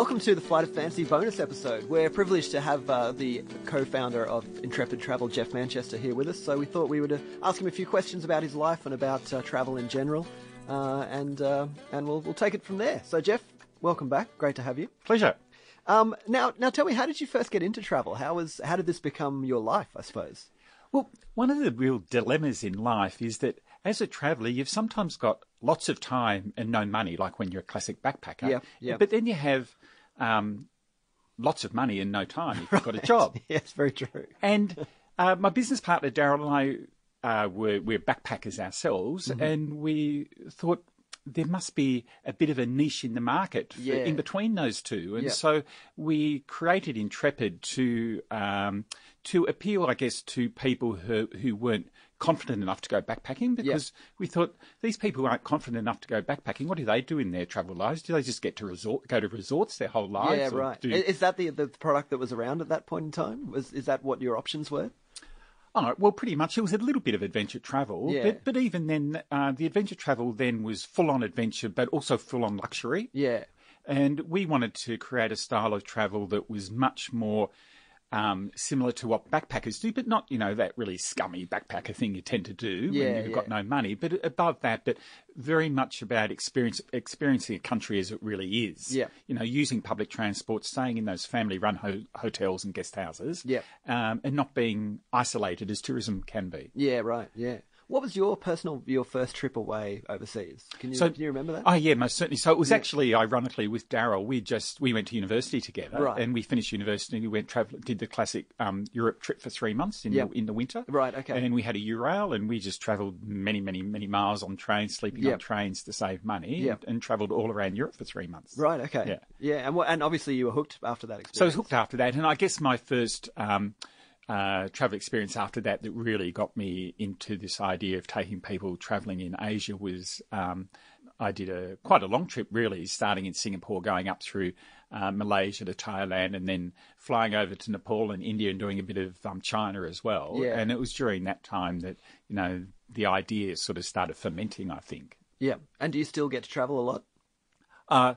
welcome to the Flight of Fancy bonus episode. We're privileged to have uh, the co-founder of Intrepid Travel, Geoff Manchester, here with us. So we thought we would uh, ask him a few questions about his life and about uh, travel in general, uh, and uh, and we'll we'll take it from there. So Geoff, welcome back. Great to have you. Pleasure. Um, now now tell me, how did you first get into travel? How was how did this become your life? I suppose. Well, one of the real dilemmas in life is that as a traveller, you've sometimes got lots of time and no money, like when you're a classic backpacker. Yeah, yeah. But then you have um, lots of money in no time if you've got a job. yes, very true. And uh, my business partner Darrell and I uh, were we're backpackers ourselves, Mm-hmm. and we thought there must be a bit of a niche in the market Yeah. in between those two, and Yeah. so we created Intrepid to um, to appeal, I guess, to people who who weren't confident enough to go backpacking because we thought these people aren't confident enough to go backpacking. What do they do in their travel lives? Do they just get to resort go to resorts their whole lives? Yeah, right. do- Is that the the product that was around at that point in time? Was is that what your options were? Oh, well, pretty much. It was a little bit of adventure travel, Yeah. but, but even then, uh, the adventure travel then was full on adventure, but also full on luxury. Yeah, And we wanted to create a style of travel that was much more um, similar to what backpackers do, but not, you know, that really scummy backpacker thing you tend to do Yeah, when you've got no money. But above that, but very much about experience, experiencing a country as it really is. Yeah. You know, using public transport, staying in those family-run ho- hotels and guest houses. Yeah. Um, and not being isolated as tourism can be. yeah, right. Yeah. What was your personal your first trip away overseas? Can you So- can you remember that? Oh yeah, most certainly. So it was actually ironically with Darrell. We just we went to university together, Right. and we finished university. and We went travel, did the classic um, Europe trip for three months in Yep. the, in the winter. Right, okay. And we had a Eurail, and we just travelled many, many, many miles on trains, sleeping Yep. on trains to save money, Yep. and, and travelled all around Europe for three months. right. Okay. Yeah. Yeah. And and obviously you were hooked after that experience. So I was hooked after that, and I guess my first um, uh, travel experience after that that really got me into this idea of taking people travelling in Asia was um, I did a quite a long trip, really, starting in Singapore, going up through uh, Malaysia to Thailand, and then flying over to Nepal and India and doing a bit of um, China as well. Yeah. And it was during that time that you know the idea sort of started fermenting. I think. Yeah. And do you still get to travel a lot? Uh,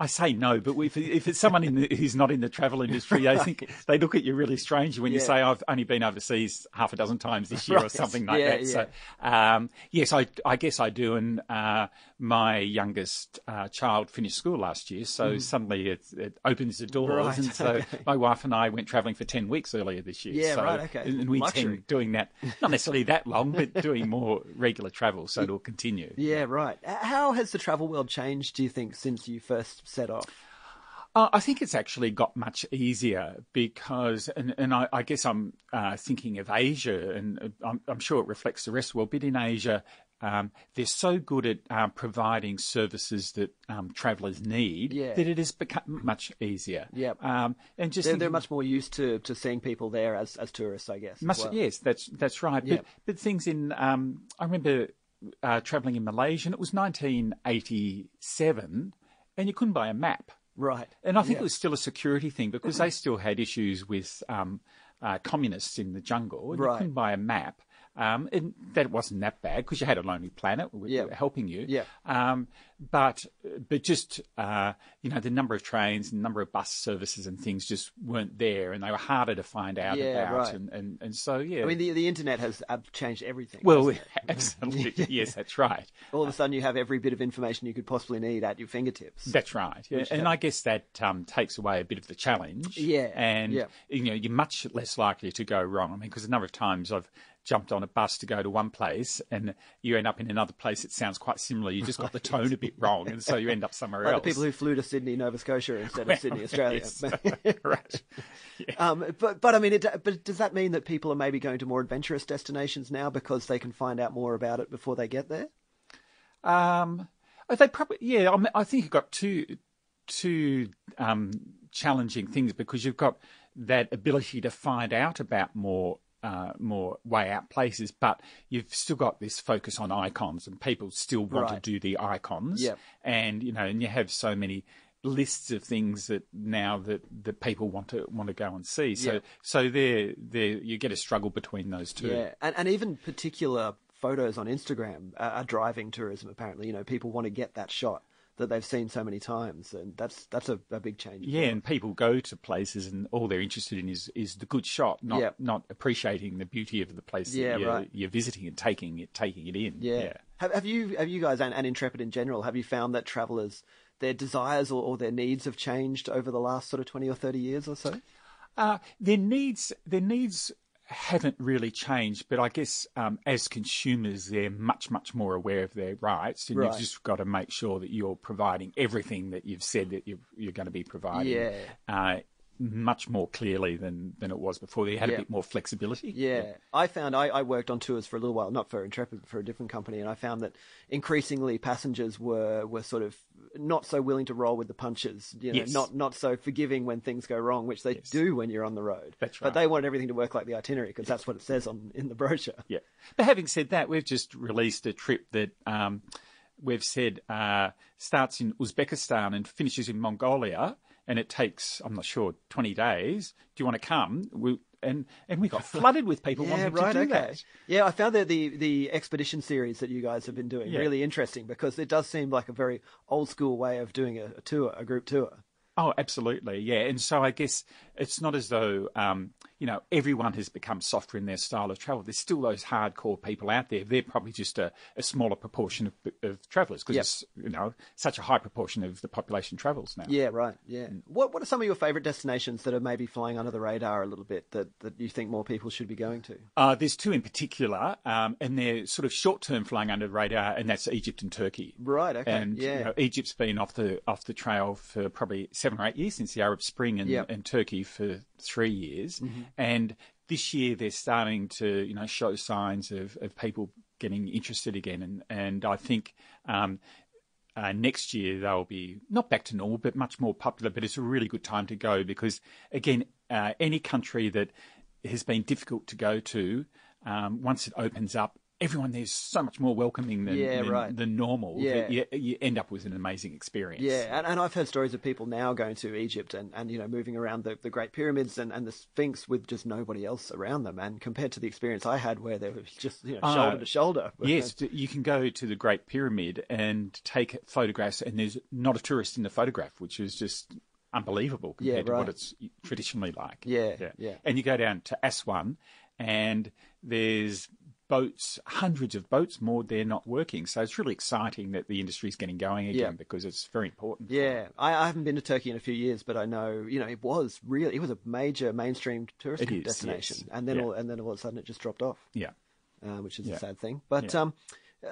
I say no, but if, if it's someone in the, who's not in the travel industry, I think they look at you really strange when you say, I've only been overseas half a dozen times this year or something like Yeah, that. So, um, yes, I, I guess I do. And uh, my youngest uh, child finished school last year, so suddenly it, it opens the doors. Right, And so okay. my wife and I went travelling for 10 weeks earlier this year. Yeah, so, right, okay. And we Luxury. doing that, not necessarily that long, but doing more regular travel, so it'll continue. Yeah. Right. How has the travel world changed? Do you think since you first set off? Uh, I think it's actually got much easier because, and, and I, I guess I'm uh, thinking of Asia, and uh, I'm, I'm sure it reflects the rest of the world. But in Asia, um, they're so good at um, providing services that um, travellers need Yeah. that it has become much easier. Yep. Um, and just They're, they're much more used to, to seeing people there as, as tourists, I guess. Must, well. Yes, that's that's right. Yeah. But but things in um, I remember uh, travelling in Malaysia, and it was 1987, and you couldn't buy a map. Right. And I think Yeah. it was still a security thing because they still had issues with um, uh, communists in the jungle. And Right. You couldn't buy a map. Um, and that wasn't that bad because you had a Lonely Planet Yeah. helping you. Yeah. Um, but but just uh, you know the number of trains, and number of bus services and things just weren't there, and they were harder to find out Yeah, about. right. And, and and so yeah. I mean, the, the internet has changed everything. well, absolutely, yes, that's right. All of a sudden, you have every bit of information you could possibly need at your fingertips. That's right. Yeah. And I guess that um, takes away a bit of the challenge. Yeah, And yeah. you know, you're much less likely to go wrong. I mean, because a number of times I've jumped on a bus to go to one place and you end up in another place that sounds quite similar. You just got the tone a bit wrong, and so you end up somewhere Like else. the people who flew to Sydney, Nova Scotia instead of Sydney, Australia. Yes. right. um, but but I mean, it, but does that mean that people are maybe going to more adventurous destinations now because they can find out more about it before they get there? Um, oh, they probably yeah. I, mean, I think you've got two two um, challenging things because you've got that ability to find out about more. Uh, more way out places, but you've still got this focus on icons, and people still want Right. to do the icons. Yep. and you know, and you have so many lists of things that now that, that people want to want to go and see. So Yep. so there there you get a struggle between those two. Yeah, and and even particular photos on Instagram are, are driving tourism. Apparently, you know, people want to get that shot that they've seen so many times, and that's that's a, a big change. Yeah, and people go to places, and all they're interested in is is the good shot, not Yep. not appreciating the beauty of the place Yeah, that you're, right. you're visiting and taking it taking it in. Yeah. Have, have you have you guys and, and Intrepid in general have you found that travellers their desires or, or their needs have changed over the last sort of twenty or thirty years or so? Uh, their needs, their needs haven't really changed, but I guess um, as consumers, they're much, much more aware of their rights, and Right. you've just got to make sure that you're providing everything that you've said that you're, you're going to be providing. Yeah. Uh, much more clearly than, than it was before. They had Yeah. a bit more flexibility. Yeah, I found I, I worked on tours for a little while, not for Intrepid, but for a different company, and I found that increasingly passengers were, were sort of not so willing to roll with the punches, you know, Yes. not not so forgiving when things go wrong, which they do when you're on the road. That's right. But they want everything to work like the itinerary because that's what it says on in the brochure. Yeah. But having said that, we've just released a trip that um, we've said uh, starts in Uzbekistan and finishes in Mongolia, and it takes I'm not sure 20 days. Do you want to come? We, and and we got flooded with people Yeah, wanting right. to do okay. that. Yeah, I found that the the expedition series that you guys have been doing Yeah. really interesting because it does seem like a very old school way of doing a, a tour, a group tour. Oh, absolutely, yeah. And so I guess it's not as though um, you know everyone has become softer in their style of travel. There's still those hardcore people out there. They're probably just a, a smaller proportion of, of travellers because Yep. it's you know such a high proportion of the population travels now. Yeah, right. Yeah. What What are some of your favourite destinations that are maybe flying under the radar a little bit that, that you think more people should be going to? Uh, there's two in particular, um, and they're sort of short-term flying under the radar, and that's Egypt and Turkey. Right. Okay. And yeah. you know, Egypt's been off the off the trail for probably seven or eight years since the Arab Spring, and, Yep. Mm-hmm. Turkey for three years. And this year they're starting to you know show signs of, of people getting interested again, and and I think. Um, uh, next year they'll be not back to normal, but much more popular. But it's a really good time to go because, again, uh, any country that has been difficult to go to, um, once it opens up, everyone there's so much more welcoming than Yeah, than, right. than normal. Yeah. you, you end up with an amazing experience. yeah, and, and I've heard stories of people now going to Egypt and, and you know moving around the, the Great Pyramids and, and the Sphinx with just nobody else around them. And compared to the experience I had, where they were just you know Ah, shoulder to shoulder. Yes, you can go to the Great Pyramid and take photographs, and there's not a tourist in the photograph, which is just unbelievable compared Yeah, to what it's traditionally like. Yeah, Yeah, yeah. And you go down to Aswan, and there's boats, hundreds of boats moored there not working. So it's really exciting that the industry is getting going again Yeah. because it's very important. Yeah, I, I haven't been to Turkey in a few years, but I know you know it was really it was a major mainstream tourist is, destination, yes. and then Yeah. all, and then all of a sudden it just dropped off. Yeah. uh, which is Yeah. a sad thing. But um,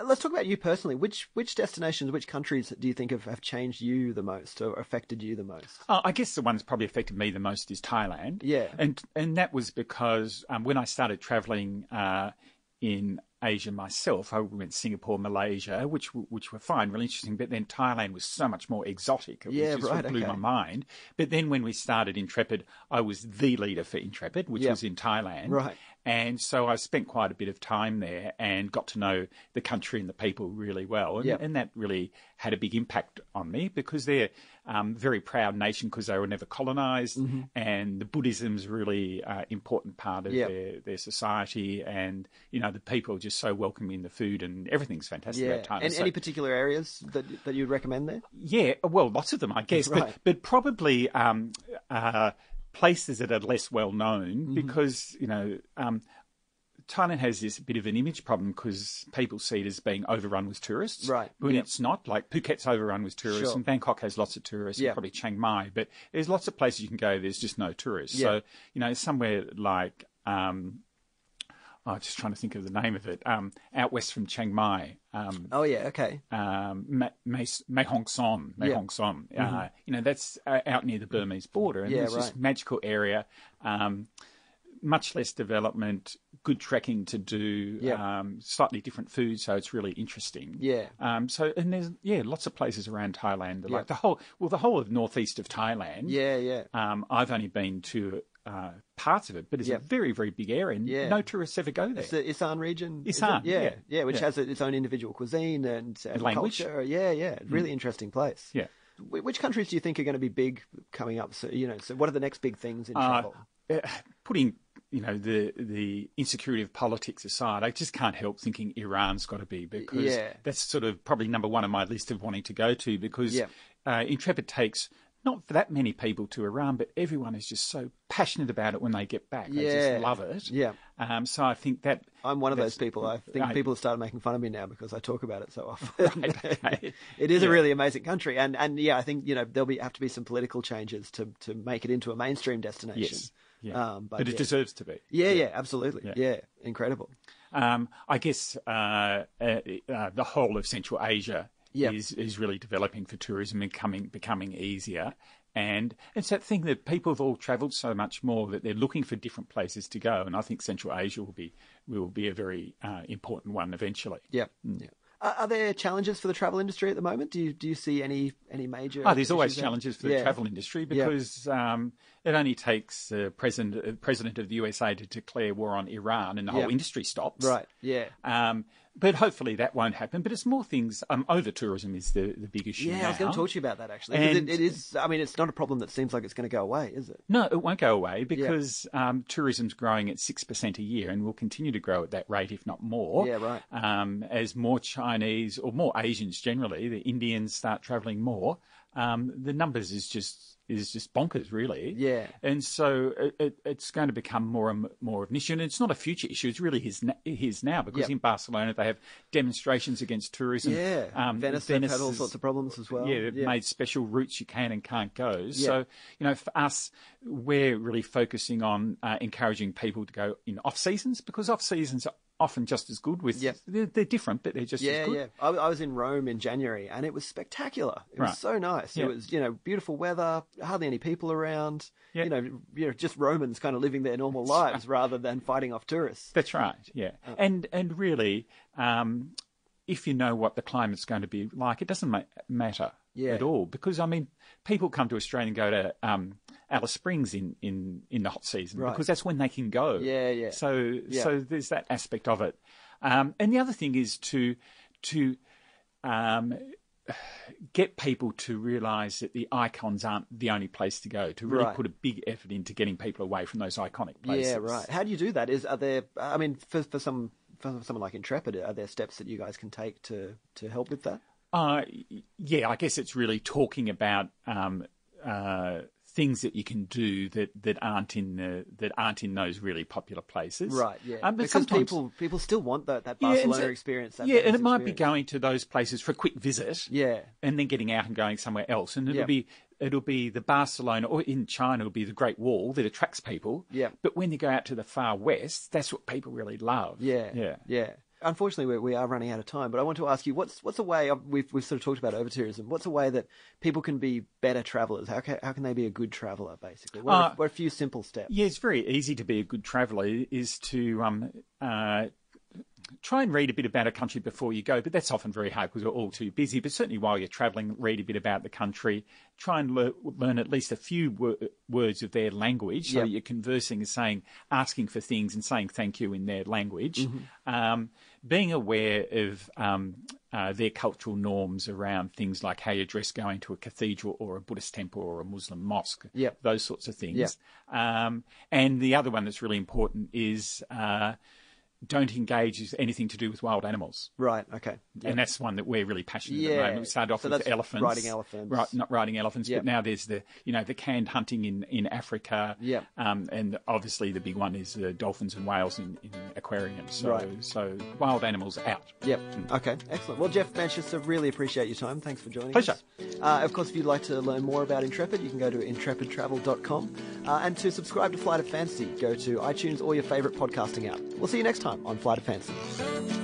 let's talk about you personally. Which which destinations, which countries do you think have, have changed you the most or affected you the most? Uh, I guess the one that's probably affected me the most is Thailand. Yeah. and and that was because um, when I started travelling uh, in Asia myself, I went Singapore, Malaysia, which which were fine, really interesting. But then Thailand was so much more exotic. It Yeah, just right, blew okay. my mind. But then when we started Intrepid, I was the leader for Intrepid, which Yeah. was in Thailand. Right. And so I spent quite a bit of time there and got to know the country and the people really well. And, Yep. and that really had a big impact on me because they're um, a very proud nation because they were never colonized Mm-hmm. and the Buddhism's really uh, important part of Yep. their, their society. And, you know, the people are just so welcoming, the food and everything's fantastic Yeah, about and So- any particular areas that that you'd recommend there? yeah, well, lots of them, I guess, Right. but but probably um, uh, places that are less well known Mm-hmm. because you know um, Thailand has this bit of an image problem because people see it as being overrun with tourists, Right, When yep. it's not. Like Phuket's overrun with tourists, Sure. and Bangkok has lots of tourists, Yeah. and probably Chiang Mai, but there's lots of places you can go. There's just no tourists. Yeah. So you know, somewhere like. Um, I'm just trying to think of the name of it. Um, out west from Chiang Mai, um, Oh yeah, okay. um, Ma- Ma- Mae Hong Son, Mae. Hong Son. Uh, you know, that's uh, out near the Burmese border, and Yeah, it's this magical area. Um, much less development, good trekking to do, Yeah. um, slightly different food, so it's really interesting. Yeah. Um, so and there's yeah, lots of places around Thailand. Like the whole, well, the whole of northeast of Thailand. Yeah, yeah. Um, I've only been to uh, parts of it, but it's Yeah. a very, very big area, and Yeah. no tourists ever go there. It's the Isan region. is? Isan, yeah, yeah, yeah, which yeah. has its own individual cuisine and, and language. culture. Yeah, yeah, really interesting place. yeah. Which countries do you think are going to be big coming up? So you know, so what are the next big things in Uh, travel? uh, putting you know the the insecurity of politics aside, I just can't help thinking Iran's got to be because Yeah. that's sort of probably number one on my list of wanting to go to because Yeah. uh, Intrepid takes not for that many people to Iran, but everyone is just so passionate about it when they get back. They Yeah. just love it. Yeah. Um, so I think that I'm one of those people. I think Right. people have started making fun of me now because I talk about it so often. Right, okay. it is a really amazing country, and and yeah, I think you know there'll be have to be some political changes to to make it into a mainstream destination. yes, yeah. Um, but but, it yeah. deserves to be. Yeah, yeah, absolutely. Yeah, Yeah. incredible. Um, I guess uh, uh, uh, the whole of Central Asia Yep. is is really developing for tourism and coming becoming easier. And it's that thing that people have all travelled so much more that they're looking for different places to go. And I think Central Asia will be will be a very uh, important one eventually. Yeah, yeah. Are, are there challenges for the travel industry at the moment? Do you do you see any any major? Oh, there's always there? challenges for the Yeah. travel industry because um, it only takes the president, president of the USA to declare war on Iran and the Yeah. whole industry stops. Right. Yeah. Um, but hopefully that won't happen. But it's more things. Um, over tourism is the, the big issue. Yeah, I was going to talk to you about that actually. And- it, it is. I mean, it's not a problem that seems like it's going to go away, is it? No, it won't go away because um, tourism's growing at 6% a year and will continue to grow at that rate, if not more. Yeah, right. Um, as more Chinese or more Asians generally, the Indians start travelling more, um, the numbers is just is just bonkers, really. Yeah. And so it, it, it's going to become more and more of an issue. And it's not a future issue, it's really his, his now because Yep. in Barcelona they have demonstrations against tourism. Yeah. Um, Venice, they've had all sorts of problems as well. yeah, they've made special routes you can and can't go. Yeah. So, you know, for us, we're really focusing on uh, encouraging people to go in off seasons because off seasons are often just as good. With Yep. they're, they're different, but they're just Yeah, as good. yeah. I, I was in Rome in January, and it was spectacular. It was so nice. Yeah. It was, you know, beautiful weather, hardly any people around. Yeah. You know, you know, just Romans kind of living their normal lives rather than fighting off tourists. That's right. Yeah, Oh. and and really, um, if you know what the climate's going to be like, it doesn't ma- matter Yeah. at all because I mean, people come to Australia and go to um, Alice Springs in, in, in the hot season Right. because that's when they can go. Yeah, yeah. So Yeah. so there's that aspect of it, um, and the other thing is to to um, get people to realise that the icons aren't the only place to go. To really Right. put a big effort into getting people away from those iconic places. Yeah, right. How do you do that? Is are there? I mean, for for some for someone like Intrepid, are there steps that you guys can take to to help with that? Uh, yeah, I guess it's really talking about um, uh, things that you can do that, that aren't in the that aren't in those really popular places. Right. Yeah. Um, but because sometimes, people people still want that that Yeah, Barcelona so- experience. Yeah, and it might be going to those places for a quick visit. Yeah. and then getting out and going somewhere else, and it'll Yeah. be it'll be the Barcelona or in China it'll be the Great Wall that attracts people. Yeah. but when you go out to the far west, that's what people really love. Yeah, yeah. yeah. Unfortunately, we, we are running out of time, but I want to ask you what's what's a way we've we've sort of talked about over tourism. What's a way that people can be better travelers? How can how can they be a good traveler? Basically, what, are, Uh, what are a few simple steps? Yeah, it's very easy to be a good traveller. Is to um, uh, try and read a bit about a country before you go, but that's often very hard because we're all too busy. But certainly while you're travelling, read a bit about the country. Try and lear- learn at least a few wor- words of their language, so Yep. you're conversing and saying, asking for things and saying thank you in their language. Um, being aware of um, uh, their cultural norms around things like how you dress going to a cathedral or a Buddhist temple or a Muslim mosque Yep. those sorts of things. Yep. Um, and the other one that's really important is uh, don't engage with anything to do with wild animals. Right. Okay. Yeah. And that's one that we're really passionate Yeah. moment. We started off So with elephants, riding elephants. right? Not riding elephants, Yep. but now there's the you know the canned hunting in in Africa. Yep. Um, and obviously the big one is the dolphins and whales in, in aquariums. So Right. so wild animals out. Yep. Okay. Excellent. Well, Geoff Manchester, really appreciate your time. Thanks for joining Pleasure. us. Uh, of course, if you'd like to learn more about Intrepid, you can go to intrepidtravel.com. Uh, and to subscribe to Flight of Fancy, go to iTunes or your favourite podcasting app. We'll see you next time on Flight of Fancy.